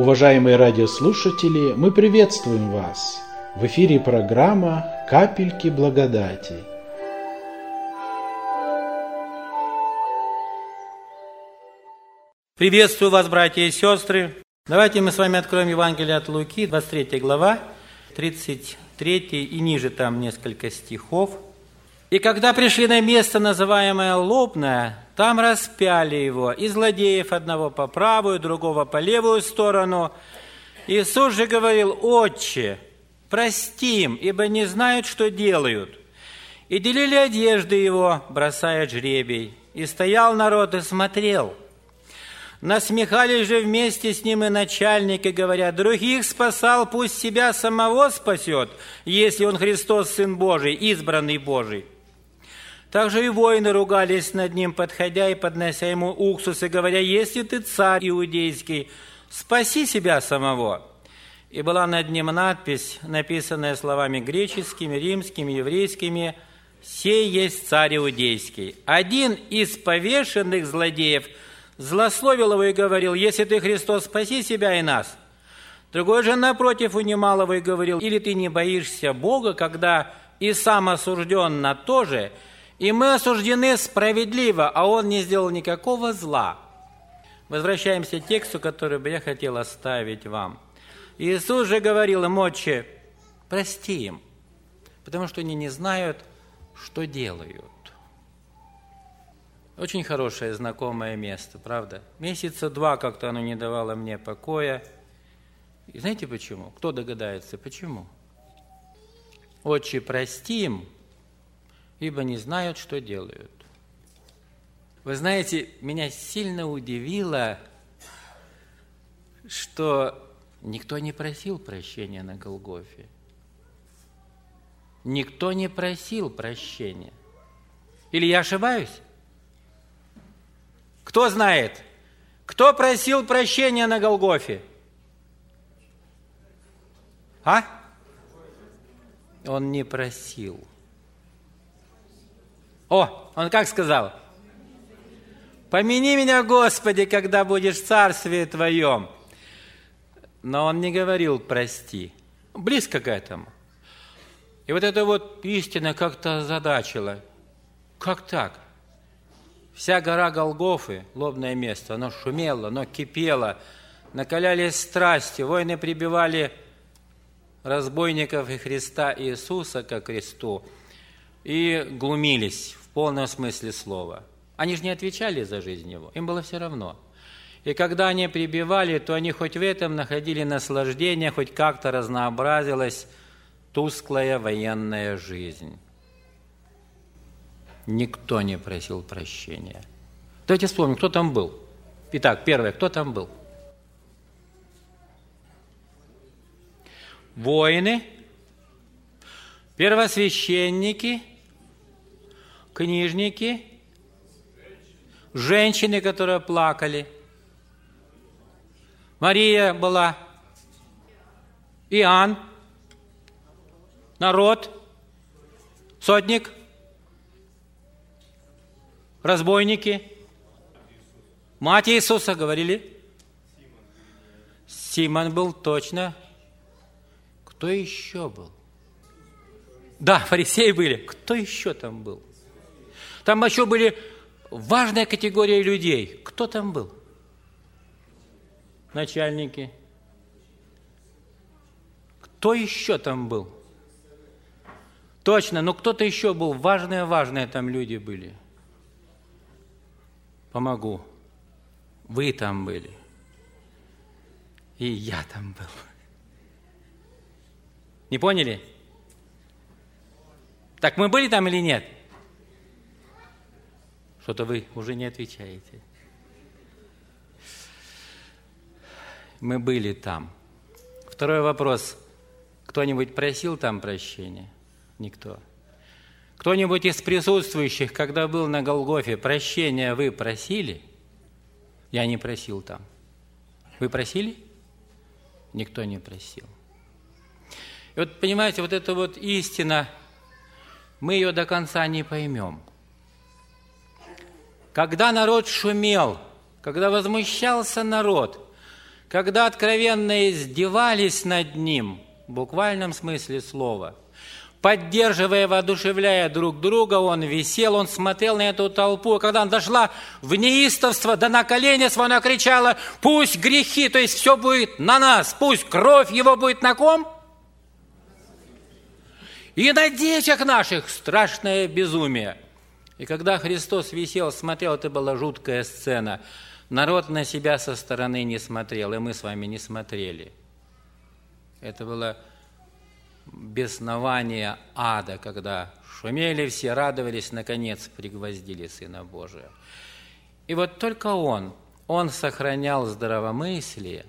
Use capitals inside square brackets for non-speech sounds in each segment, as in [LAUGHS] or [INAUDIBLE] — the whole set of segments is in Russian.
Уважаемые радиослушатели, мы приветствуем вас! В эфире программа «Капельки благодати». Приветствую вас, братья и сестры. Давайте мы с вами откроем Евангелие от Луки, 23 глава, 33 и ниже там несколько стихов. «И когда пришли на место, называемое Лобное, там распяли его, и злодеев одного по правую, другого по левую сторону. Иисус же говорил, «Отче, прости им, ибо не знают, что делают». И делили одежды его, бросая жребий. И стоял народ и смотрел. Насмехались же вместе с ним и начальники, говоря, «Других спасал, пусть себя самого спасет, если он Христос, Сын Божий, избранный Божий». Также и воины ругались над ним, подходя и поднося ему уксус, и говоря, «Если ты царь иудейский, спаси себя самого». И была над ним надпись, написанная словами греческими, римскими, еврейскими, «Сей есть царь иудейский». Один из повешенных злодеев злословил его и говорил, «Если ты Христос, спаси себя и нас». Другой же, напротив, унимал его и говорил, «Или ты не боишься Бога, когда и сам осужден на то же, и мы осуждены справедливо, а он не сделал никакого зла. Возвращаемся к тексту, который бы я хотел оставить вам. Иисус же говорил им, отче, прости им, потому что они не знают, что делают. Очень хорошее, знакомое место, правда? Месяца два как-то оно не давало мне покоя. И знаете почему? Кто догадается, почему? Отче, прости им, ибо не знают, что делают. Вы знаете, меня сильно удивило, что никто не просил прощения на Голгофе. Никто не просил прощения. Или я ошибаюсь? Кто знает? Кто просил прощения на Голгофе? А? Он не просил. О, он как сказал? Помяни меня, Господи, когда будешь в царстве Твоем. Но он не говорил «прости». Близко к этому. И вот эта вот истина как-то задачила. Как так? Вся гора Голгофы, лобное место, оно шумело, оно кипело, накалялись страсти, войны прибивали разбойников и Христа Иисуса ко кресту и глумились полном смысле слова. Они же не отвечали за жизнь его, им было все равно. И когда они прибивали, то они хоть в этом находили наслаждение, хоть как-то разнообразилась тусклая военная жизнь. Никто не просил прощения. Давайте вспомним, кто там был. Итак, первое, кто там был? Воины, первосвященники, книжники, женщины, которые плакали. Мария была, Иоанн, народ, сотник, разбойники, мать Иисуса, говорили. Симон был точно. Кто еще был? Да, фарисеи были. Кто еще там был? Там еще были важная категория людей. Кто там был? Начальники. Кто еще там был? Точно, но кто-то еще был. Важные-важные там люди были. Помогу. Вы там были. И я там был. Не поняли? Так мы были там или нет? Что-то вы уже не отвечаете. Мы были там. Второй вопрос. Кто-нибудь просил там прощения? Никто. Кто-нибудь из присутствующих, когда был на Голгофе, прощения вы просили? Я не просил там. Вы просили? Никто не просил. И вот, понимаете, вот эта вот истина, мы ее до конца не поймем. Когда народ шумел, когда возмущался народ, когда откровенно издевались над ним, в буквальном смысле слова, поддерживая, воодушевляя друг друга, он висел, он смотрел на эту толпу, и когда она дошла в неистовство, да на колени она кричала, пусть грехи, то есть все будет на нас, пусть кровь его будет на ком? И на детях наших страшное безумие. И когда Христос висел, смотрел, это была жуткая сцена. Народ на себя со стороны не смотрел, и мы с вами не смотрели. Это было беснование ада, когда шумели все, радовались, наконец пригвоздили Сына Божия. И вот только Он, Он сохранял здравомыслие,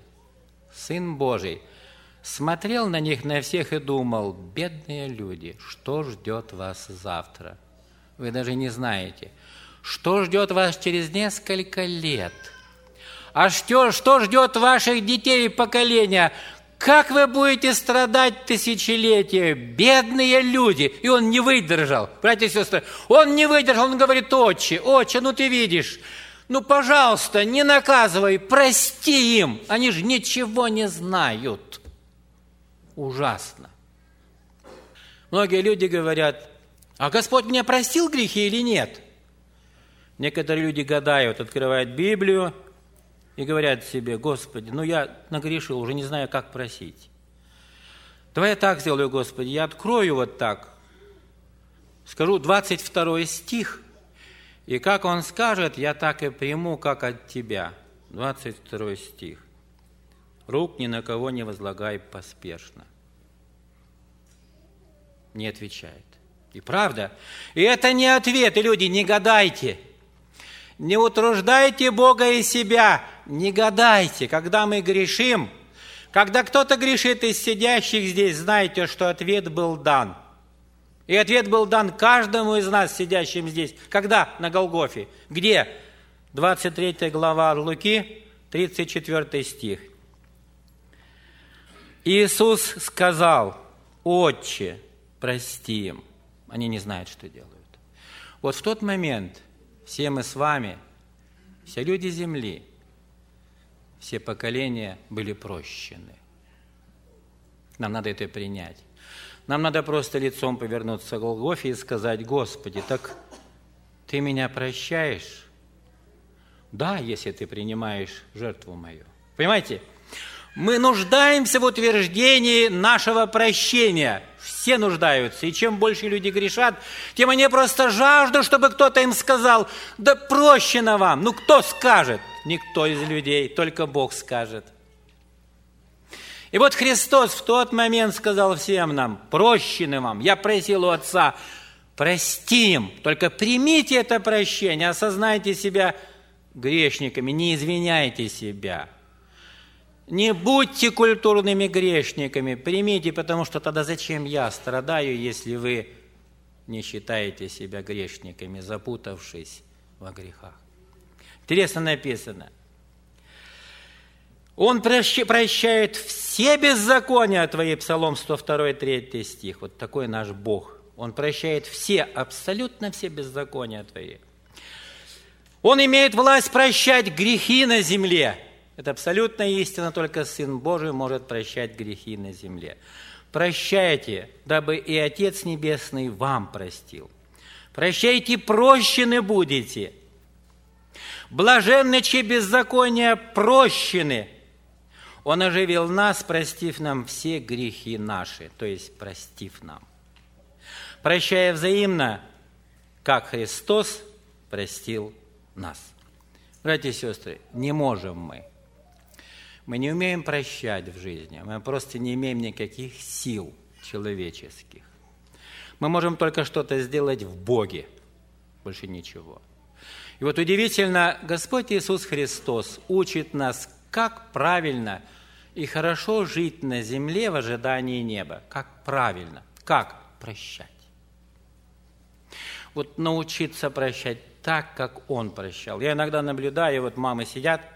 Сын Божий, смотрел на них, на всех и думал, бедные люди, что ждет вас завтра? Вы даже не знаете, что ждет вас через несколько лет – а что, что ждет ваших детей и поколения? Как вы будете страдать тысячелетия, бедные люди? И он не выдержал, братья и сестры, он не выдержал, он говорит, отче, отче, ну ты видишь, ну, пожалуйста, не наказывай, прости им, они же ничего не знают. Ужасно. Многие люди говорят, а Господь мне простил грехи или нет? Некоторые люди гадают, открывают Библию, и говорят себе, Господи, ну я нагрешил, уже не знаю, как просить. Давай я так сделаю, Господи, я открою вот так, скажу 22 стих, и как он скажет, я так и приму, как от тебя. 22 стих. Рук ни на кого не возлагай поспешно. Не отвечает. И правда. И это не ответ, люди, не гадайте – не утруждайте Бога и себя, не гадайте, когда мы грешим. Когда кто-то грешит из сидящих здесь, знайте, что ответ был дан. И ответ был дан каждому из нас, сидящим здесь. Когда? На Голгофе. Где? 23 глава Луки, 34 стих. Иисус сказал, «Отче, прости им». Они не знают, что делают. Вот в тот момент – все мы с вами, все люди земли, все поколения были прощены. Нам надо это принять. Нам надо просто лицом повернуться к Голгофе и сказать, Господи, так ты меня прощаешь? Да, если ты принимаешь жертву мою. Понимаете? Мы нуждаемся в утверждении нашего прощения. Все нуждаются. И чем больше люди грешат, тем они просто жаждут, чтобы кто-то им сказал, да прощено вам. Ну, кто скажет? Никто из людей, только Бог скажет. И вот Христос в тот момент сказал всем нам, прощены вам, я просил у Отца, прости им, только примите это прощение, осознайте себя грешниками, не извиняйте себя – не будьте культурными грешниками, примите, потому что тогда зачем я страдаю, если вы не считаете себя грешниками, запутавшись во грехах. Интересно написано. Он прощает все беззакония твои, Псалом 102, 3 стих. Вот такой наш Бог. Он прощает все, абсолютно все беззакония твои. Он имеет власть прощать грехи на земле – это абсолютная истина, только Сын Божий может прощать грехи на земле. Прощайте, дабы и Отец Небесный вам простил. Прощайте, прощены будете. Блаженны, чьи беззакония прощены. Он оживил нас, простив нам все грехи наши, то есть простив нам. Прощая взаимно, как Христос простил нас. Братья и сестры, не можем мы – мы не умеем прощать в жизни, мы просто не имеем никаких сил человеческих. Мы можем только что-то сделать в Боге, больше ничего. И вот удивительно, Господь Иисус Христос учит нас, как правильно и хорошо жить на земле в ожидании неба. Как правильно, как прощать. Вот научиться прощать так, как Он прощал. Я иногда наблюдаю, вот мамы сидят –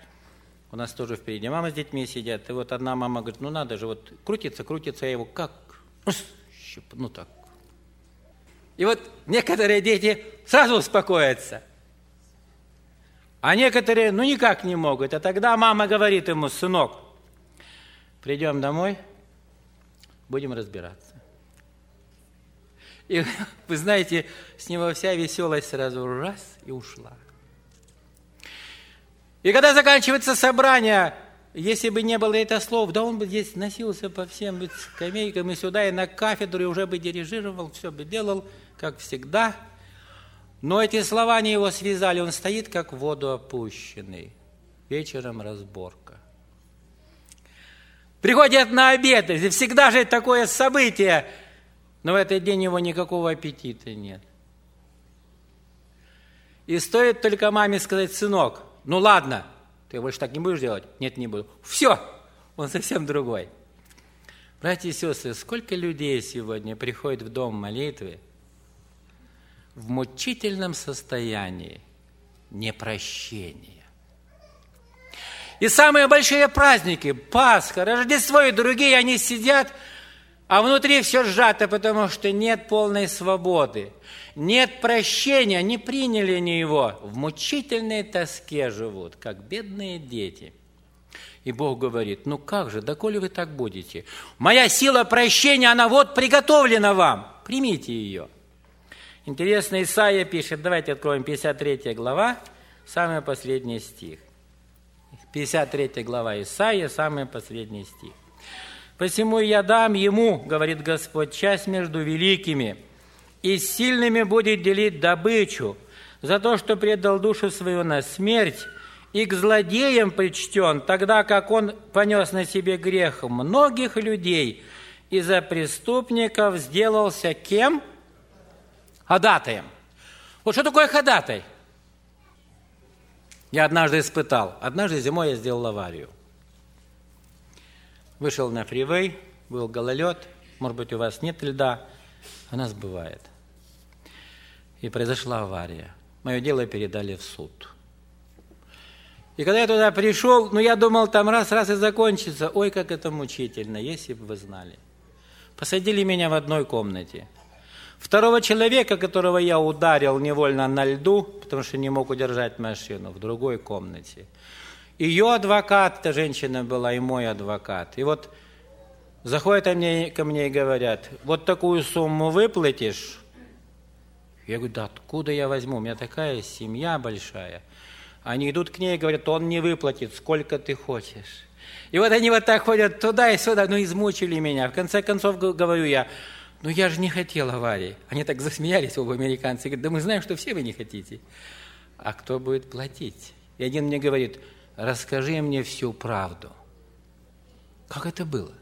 у нас тоже впереди мама с детьми сидят. И вот одна мама говорит, ну надо же, вот крутится, крутится, я его как? Ну так. И вот некоторые дети сразу успокоятся. А некоторые, ну никак не могут. А тогда мама говорит ему, сынок, Придем домой, будем разбираться. И вы знаете, с него вся веселость сразу раз и ушла. И когда заканчивается собрание, если бы не было это слов, да он бы здесь носился по всем скамейкам и сюда, и на кафедру, и уже бы дирижировал, все бы делал, как всегда. Но эти слова не его связали, он стоит, как в воду опущенный. Вечером разборка. Приходят на обед, всегда же такое событие, но в этот день его никакого аппетита нет. И стоит только маме сказать, сынок, ну ладно, ты больше так не будешь делать? Нет, не буду. Все, он совсем другой. Братья и сестры, сколько людей сегодня приходит в дом молитвы в мучительном состоянии непрощения. И самые большие праздники, Пасха, Рождество и другие, они сидят, а внутри все сжато, потому что нет полной свободы нет прощения, не приняли они его, в мучительной тоске живут, как бедные дети. И Бог говорит, ну как же, доколе вы так будете? Моя сила прощения, она вот приготовлена вам, примите ее. Интересно, Исаия пишет, давайте откроем 53 глава, самый последний стих. 53 глава Исаия, самый последний стих. «Посему я дам ему, — говорит Господь, — часть между великими, и с сильными будет делить добычу за то, что предал душу свою на смерть, и к злодеям причтен, тогда как он понес на себе грех многих людей, и за преступников сделался кем? Ходатаем. Вот что такое ходатай? Я однажды испытал. Однажды зимой я сделал аварию. Вышел на фривей, был гололед. Может быть, у вас нет льда, у нас бывает – и произошла авария. Мое дело передали в суд. И когда я туда пришел, ну я думал, там раз-раз и закончится. Ой, как это мучительно, если бы вы знали. Посадили меня в одной комнате. Второго человека, которого я ударил невольно на льду, потому что не мог удержать машину, в другой комнате. Ее адвокат, эта женщина была, и мой адвокат. И вот заходят они ко мне и говорят, вот такую сумму выплатишь, я говорю, да откуда я возьму? У меня такая семья большая. Они идут к ней и говорят, он не выплатит, сколько ты хочешь. И вот они вот так ходят туда и сюда, ну измучили меня. В конце концов, говорю я, ну я же не хотел аварии. Они так засмеялись, оба американцы, говорят, да мы знаем, что все вы не хотите. А кто будет платить? И один мне говорит, расскажи мне всю правду. Как это было?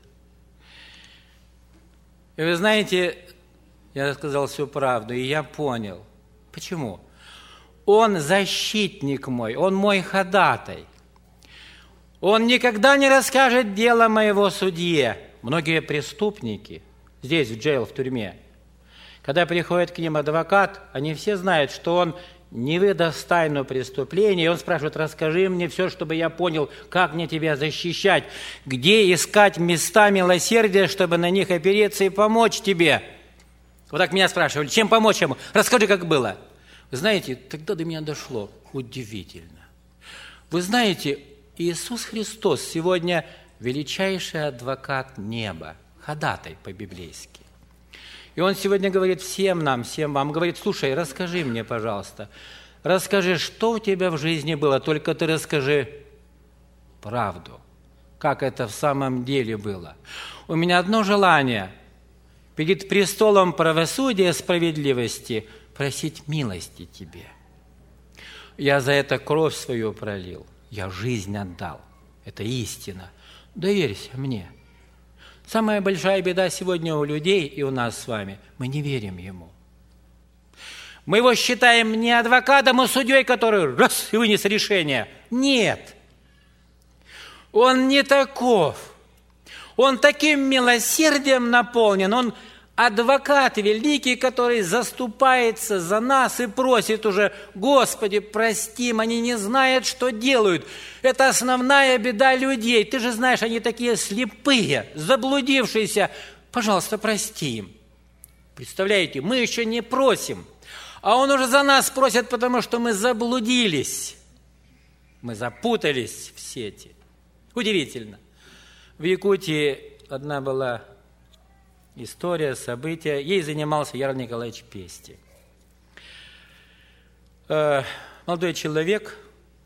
И вы знаете, я рассказал всю правду, и я понял. Почему? Он защитник мой, он мой ходатай. Он никогда не расскажет дело моего судье. Многие преступники здесь, в джейл, в тюрьме, когда приходит к ним адвокат, они все знают, что он не выдаст тайну преступления, и он спрашивает, расскажи мне все, чтобы я понял, как мне тебя защищать, где искать места милосердия, чтобы на них опереться и помочь тебе – вот так меня спрашивали, чем помочь ему? Расскажи, как было. Вы знаете, тогда до меня дошло. Удивительно. Вы знаете, Иисус Христос сегодня величайший адвокат неба, ходатай по-библейски. И Он сегодня говорит всем нам, всем вам, говорит, слушай, расскажи мне, пожалуйста, расскажи, что у тебя в жизни было, только ты расскажи правду, как это в самом деле было. У меня одно желание – перед престолом правосудия справедливости просить милости тебе. Я за это кровь свою пролил, я жизнь отдал. Это истина. Доверься мне. Самая большая беда сегодня у людей и у нас с вами – мы не верим ему. Мы его считаем не адвокатом, а судьей, который раз и вынес решение. Нет. Он не таков. Он таким милосердием наполнен, он адвокат великий, который заступается за нас и просит уже, Господи, прости им, они не знают, что делают. Это основная беда людей. Ты же знаешь, они такие слепые, заблудившиеся. Пожалуйста, прости им. Представляете, мы еще не просим, а он уже за нас просит, потому что мы заблудились. Мы запутались в сети. Удивительно. В Якутии одна была история, событие. Ей занимался Яр Николаевич Пести. Э, молодой человек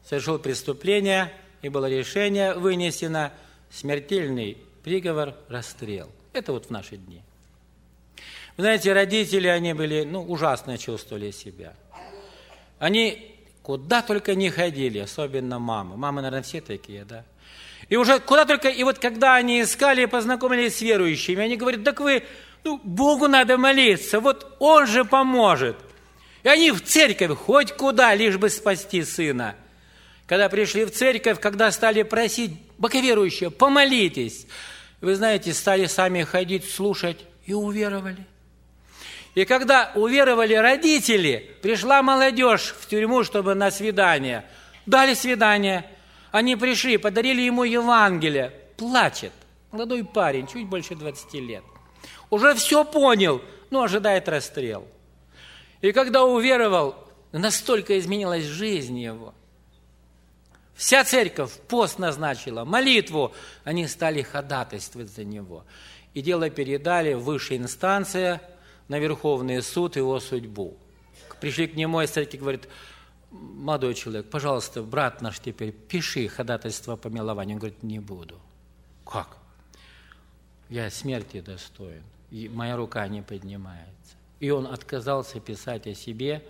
совершил преступление, и было решение вынесено смертельный приговор, расстрел. Это вот в наши дни. Вы знаете, родители, они были, ну, ужасно чувствовали себя. Они куда только не ходили, особенно мамы. Мамы, наверное, все такие, да? И уже куда только, и вот когда они искали и познакомились с верующими, они говорят, так вы, ну, Богу надо молиться, вот Он же поможет. И они в церковь, хоть куда, лишь бы спасти сына. Когда пришли в церковь, когда стали просить, боковерующие, помолитесь, вы знаете, стали сами ходить, слушать и уверовали. И когда уверовали родители, пришла молодежь в тюрьму, чтобы на свидание. Дали свидание – они пришли, подарили ему Евангелие. Плачет. Молодой парень, чуть больше 20 лет. Уже все понял, но ожидает расстрел. И когда уверовал, настолько изменилась жизнь его. Вся церковь пост назначила, молитву. Они стали ходатайствовать за него. И дело передали в высшие инстанции, на Верховный суд его судьбу. Пришли к нему из церкви, говорит, молодой человек, пожалуйста, брат наш теперь, пиши ходатайство по милованию. Он говорит, не буду. Как? Я смерти достоин, и моя рука не поднимается. И он отказался писать о себе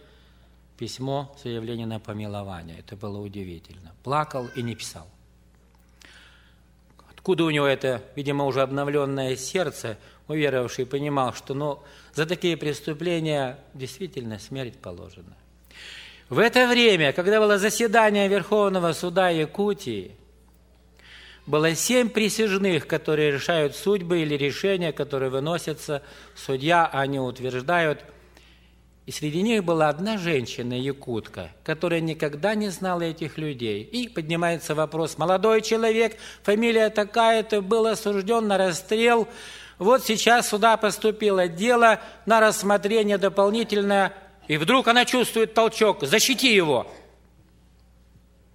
письмо заявление на помилование. Это было удивительно. Плакал и не писал. Откуда у него это, видимо, уже обновленное сердце, уверовавший, понимал, что ну, за такие преступления действительно смерть положена. В это время, когда было заседание Верховного суда Якутии, было семь присяжных, которые решают судьбы или решения, которые выносятся. Судья, они утверждают. И среди них была одна женщина, якутка, которая никогда не знала этих людей. И поднимается вопрос, молодой человек, фамилия такая-то, был осужден на расстрел. Вот сейчас сюда поступило дело на рассмотрение дополнительное и вдруг она чувствует толчок, защити его.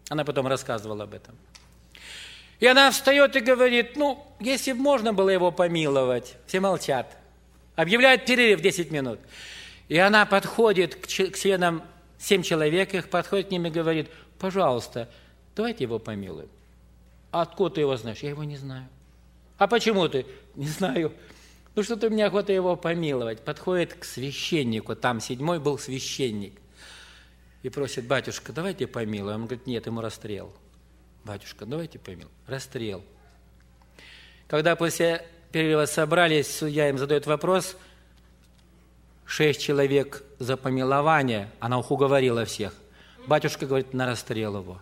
Она потом рассказывала об этом. И она встает и говорит, ну, если бы можно было его помиловать. Все молчат. Объявляют перерыв 10 минут. И она подходит к членам, семь человек их, подходит к ним и говорит, пожалуйста, давайте его помилуем. А откуда ты его знаешь? Я его не знаю. А почему ты? Не знаю. Ну что-то мне охота его помиловать. Подходит к священнику, там седьмой был священник. И просит, батюшка, давайте помилуем. Он говорит, нет, ему расстрел. Батюшка, давайте помилуем. Расстрел. Когда после перерыва собрались, судья им задает вопрос, шесть человек за помилование, она их уговорила всех. Батюшка говорит, на расстрел его.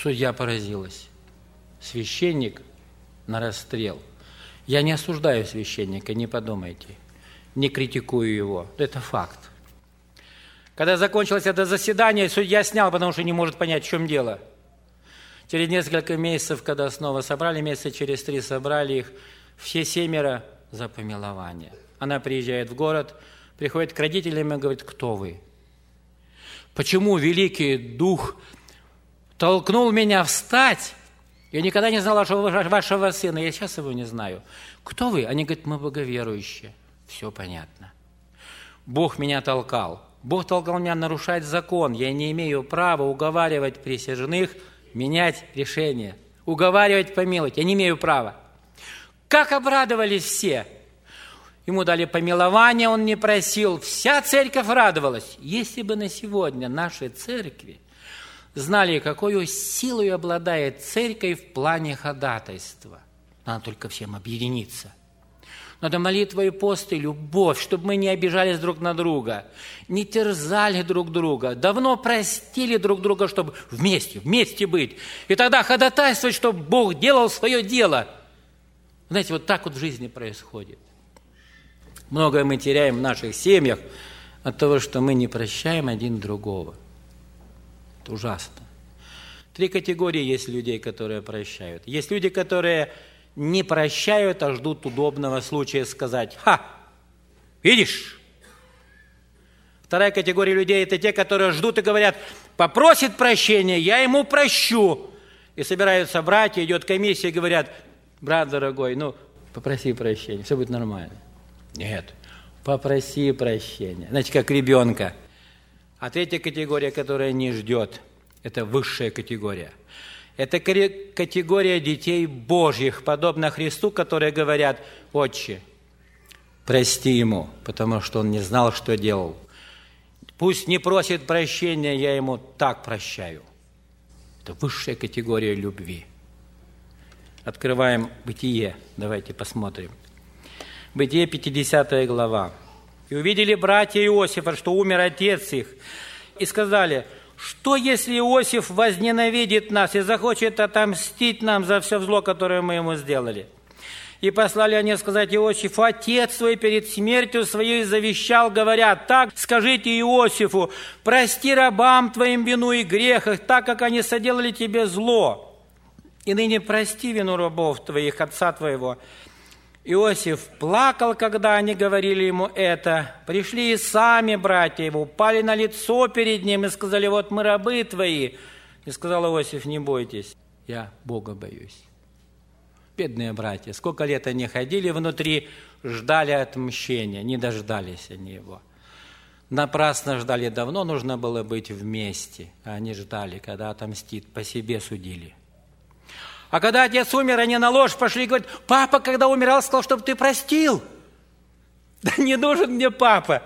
Судья поразилась. Священник на расстрел – я не осуждаю священника, не подумайте. Не критикую его. Это факт. Когда закончилось это заседание, судья снял, потому что не может понять, в чем дело. Через несколько месяцев, когда снова собрали, месяца через три собрали их, все семеро за помилование. Она приезжает в город, приходит к родителям и говорит, кто вы? Почему великий дух толкнул меня встать я никогда не знала вашего сына, я сейчас его не знаю. Кто вы? Они говорят, мы боговерующие. Все понятно. Бог меня толкал. Бог толкал меня нарушать закон. Я не имею права уговаривать присяжных менять решение. Уговаривать помиловать. Я не имею права. Как обрадовались все. Ему дали помилование, он не просил. Вся церковь радовалась. Если бы на сегодня нашей церкви знали, какой силой обладает церковь в плане ходатайства. Надо только всем объединиться. Надо молитва и пост и любовь, чтобы мы не обижались друг на друга, не терзали друг друга, давно простили друг друга, чтобы вместе, вместе быть. И тогда ходатайствовать, чтобы Бог делал свое дело. Знаете, вот так вот в жизни происходит. Многое мы теряем в наших семьях от того, что мы не прощаем один другого – ужасно. Три категории есть людей, которые прощают. Есть люди, которые не прощают, а ждут удобного случая сказать «Ха! Видишь?» Вторая категория людей – это те, которые ждут и говорят «Попросит прощения, я ему прощу». И собираются братья, идет комиссия и говорят брат дорогой, ну, попроси прощения, все будет нормально. Нет, попроси прощения. Значит, как ребенка. А третья категория, которая не ждет, это высшая категория. Это категория детей Божьих, подобно Христу, которые говорят, «Отче, прости ему, потому что он не знал, что делал. Пусть не просит прощения, я ему так прощаю». Это высшая категория любви. Открываем Бытие, давайте посмотрим. Бытие, 50 глава. «И увидели братья Иосифа, что умер отец их, и сказали, что если Иосиф возненавидит нас и захочет отомстить нам за все зло, которое мы ему сделали? И послали они сказать Иосифу, отец свой перед смертью своей завещал, говоря, так скажите Иосифу, прости рабам твоим вину и грехах, так как они соделали тебе зло. И ныне прости вину рабов твоих, отца твоего, Иосиф плакал, когда они говорили ему это. Пришли и сами братья его, упали на лицо перед ним и сказали, вот мы рабы твои. И сказал Иосиф, не бойтесь, я Бога боюсь. Бедные братья, сколько лет они ходили внутри, ждали отмщения, не дождались они его. Напрасно ждали, давно нужно было быть вместе, а они ждали, когда отомстит, по себе судили – а когда отец умер, они на ложь пошли и говорят, папа, когда умирал, сказал, чтобы ты простил. Да не нужен мне папа.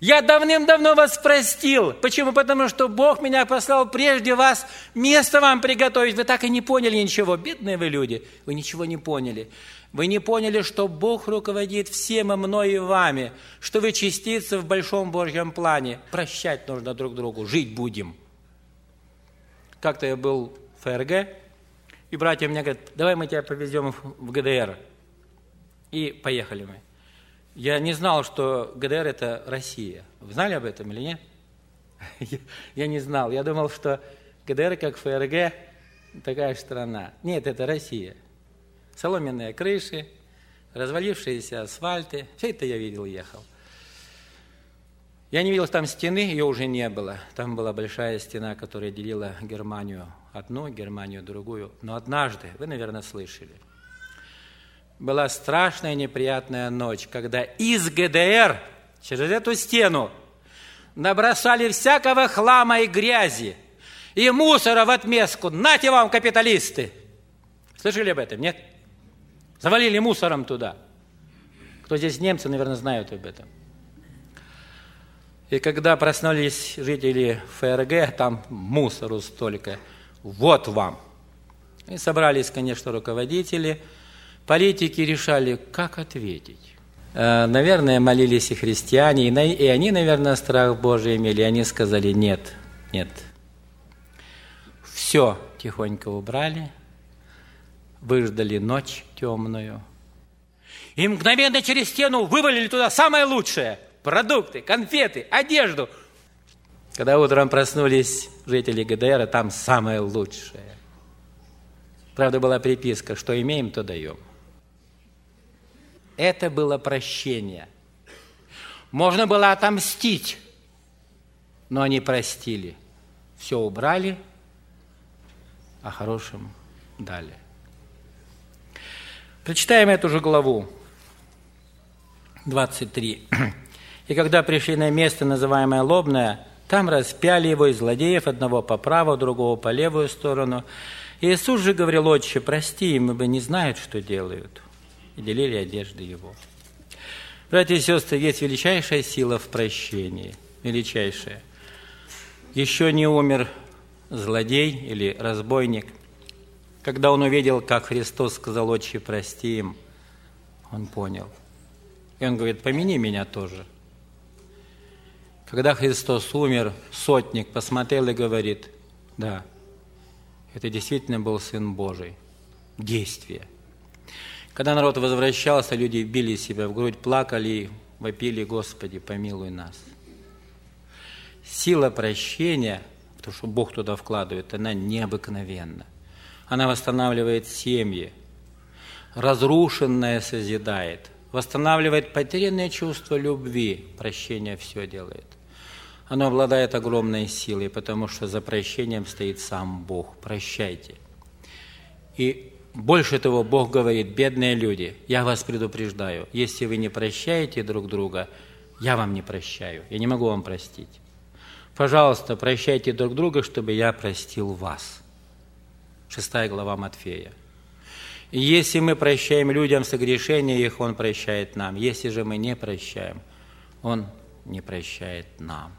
Я давным-давно вас простил. Почему? Потому что Бог меня послал прежде вас место вам приготовить. Вы так и не поняли ничего. Бедные вы люди. Вы ничего не поняли. Вы не поняли, что Бог руководит всем и мной и вами, что вы частицы в большом Божьем плане. Прощать нужно друг другу, жить будем. Как-то я был в ФРГ, и братья мне говорят, давай мы тебя повезем в ГДР. И поехали мы. Я не знал, что ГДР – это Россия. Вы знали об этом или нет? [LAUGHS] Я не знал. Я думал, что ГДР, как ФРГ, такая страна. Нет, это Россия. Соломенные крыши, развалившиеся асфальты. Все это я видел, ехал. Я не видел там стены, ее уже не было. Там была большая стена, которая делила Германию одну, Германию другую. Но однажды, вы, наверное, слышали, была страшная неприятная ночь, когда из ГДР через эту стену набросали всякого хлама и грязи, и мусора в отместку. Нате вам, капиталисты! Слышали об этом, нет? Завалили мусором туда. Кто здесь немцы, наверное, знают об этом. И когда проснулись жители ФРГ, там мусору столько – вот вам. И собрались, конечно, руководители, политики решали, как ответить. Э, наверное, молились и христиане, и они, наверное, страх Божий имели. Они сказали, нет, нет. Все тихонько убрали, выждали ночь темную. И мгновенно через стену вывалили туда самое лучшее. Продукты, конфеты, одежду – когда утром проснулись жители ГДР, там самое лучшее. Правда, была приписка, что имеем, то даем. Это было прощение. Можно было отомстить, но они простили. Все убрали, а хорошим дали. Прочитаем эту же главу, 23. «И когда пришли на место, называемое Лобное, там распяли его из злодеев, одного по правую, другого по левую сторону. Иисус же говорил, отче, прости им, ибо не знают, что делают. И делили одежды его. Братья и сестры, есть величайшая сила в прощении. Величайшая. Еще не умер злодей или разбойник. Когда он увидел, как Христос сказал, отче, прости им, он понял. И он говорит, помяни меня тоже – когда Христос умер, сотник посмотрел и говорит, да, это действительно был Сын Божий. Действие. Когда народ возвращался, люди били себя в грудь, плакали, вопили, Господи, помилуй нас. Сила прощения, потому что Бог туда вкладывает, она необыкновенна. Она восстанавливает семьи, разрушенное созидает, восстанавливает потерянное чувство любви, прощение все делает. Оно обладает огромной силой, потому что за прощением стоит сам Бог. Прощайте. И Больше того, Бог говорит, бедные люди, я вас предупреждаю, если вы не прощаете друг друга, я вам не прощаю, я не могу вам простить. Пожалуйста, прощайте друг друга, чтобы я простил вас. Шестая глава Матфея. И если мы прощаем людям согрешения их, Он прощает нам. Если же мы не прощаем, Он не прощает нам.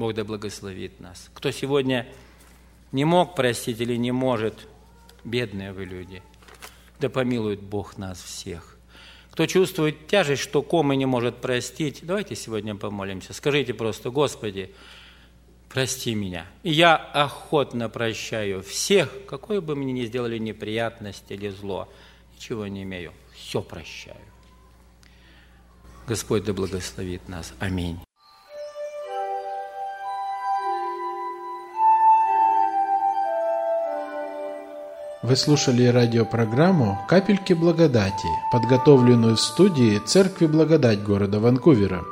Бог да благословит нас. Кто сегодня не мог простить или не может, бедные вы люди, да помилует Бог нас всех. Кто чувствует тяжесть, что комы не может простить, давайте сегодня помолимся. Скажите просто, Господи, прости меня. И я охотно прощаю всех, какое бы мне ни сделали неприятность или зло. Ничего не имею, все прощаю. Господь да благословит нас. Аминь. Вы слушали радиопрограмму «Капельки благодати», подготовленную в студии Церкви Благодать города Ванкувера.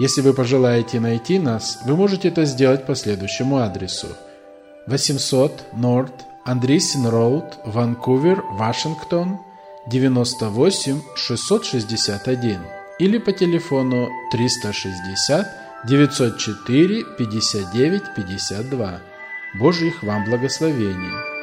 Если вы пожелаете найти нас, вы можете это сделать по следующему адресу. 800 Норт Андрисин Роуд, Ванкувер, Вашингтон, 98 661 или по телефону 360 904 59 52. Божьих вам благословений!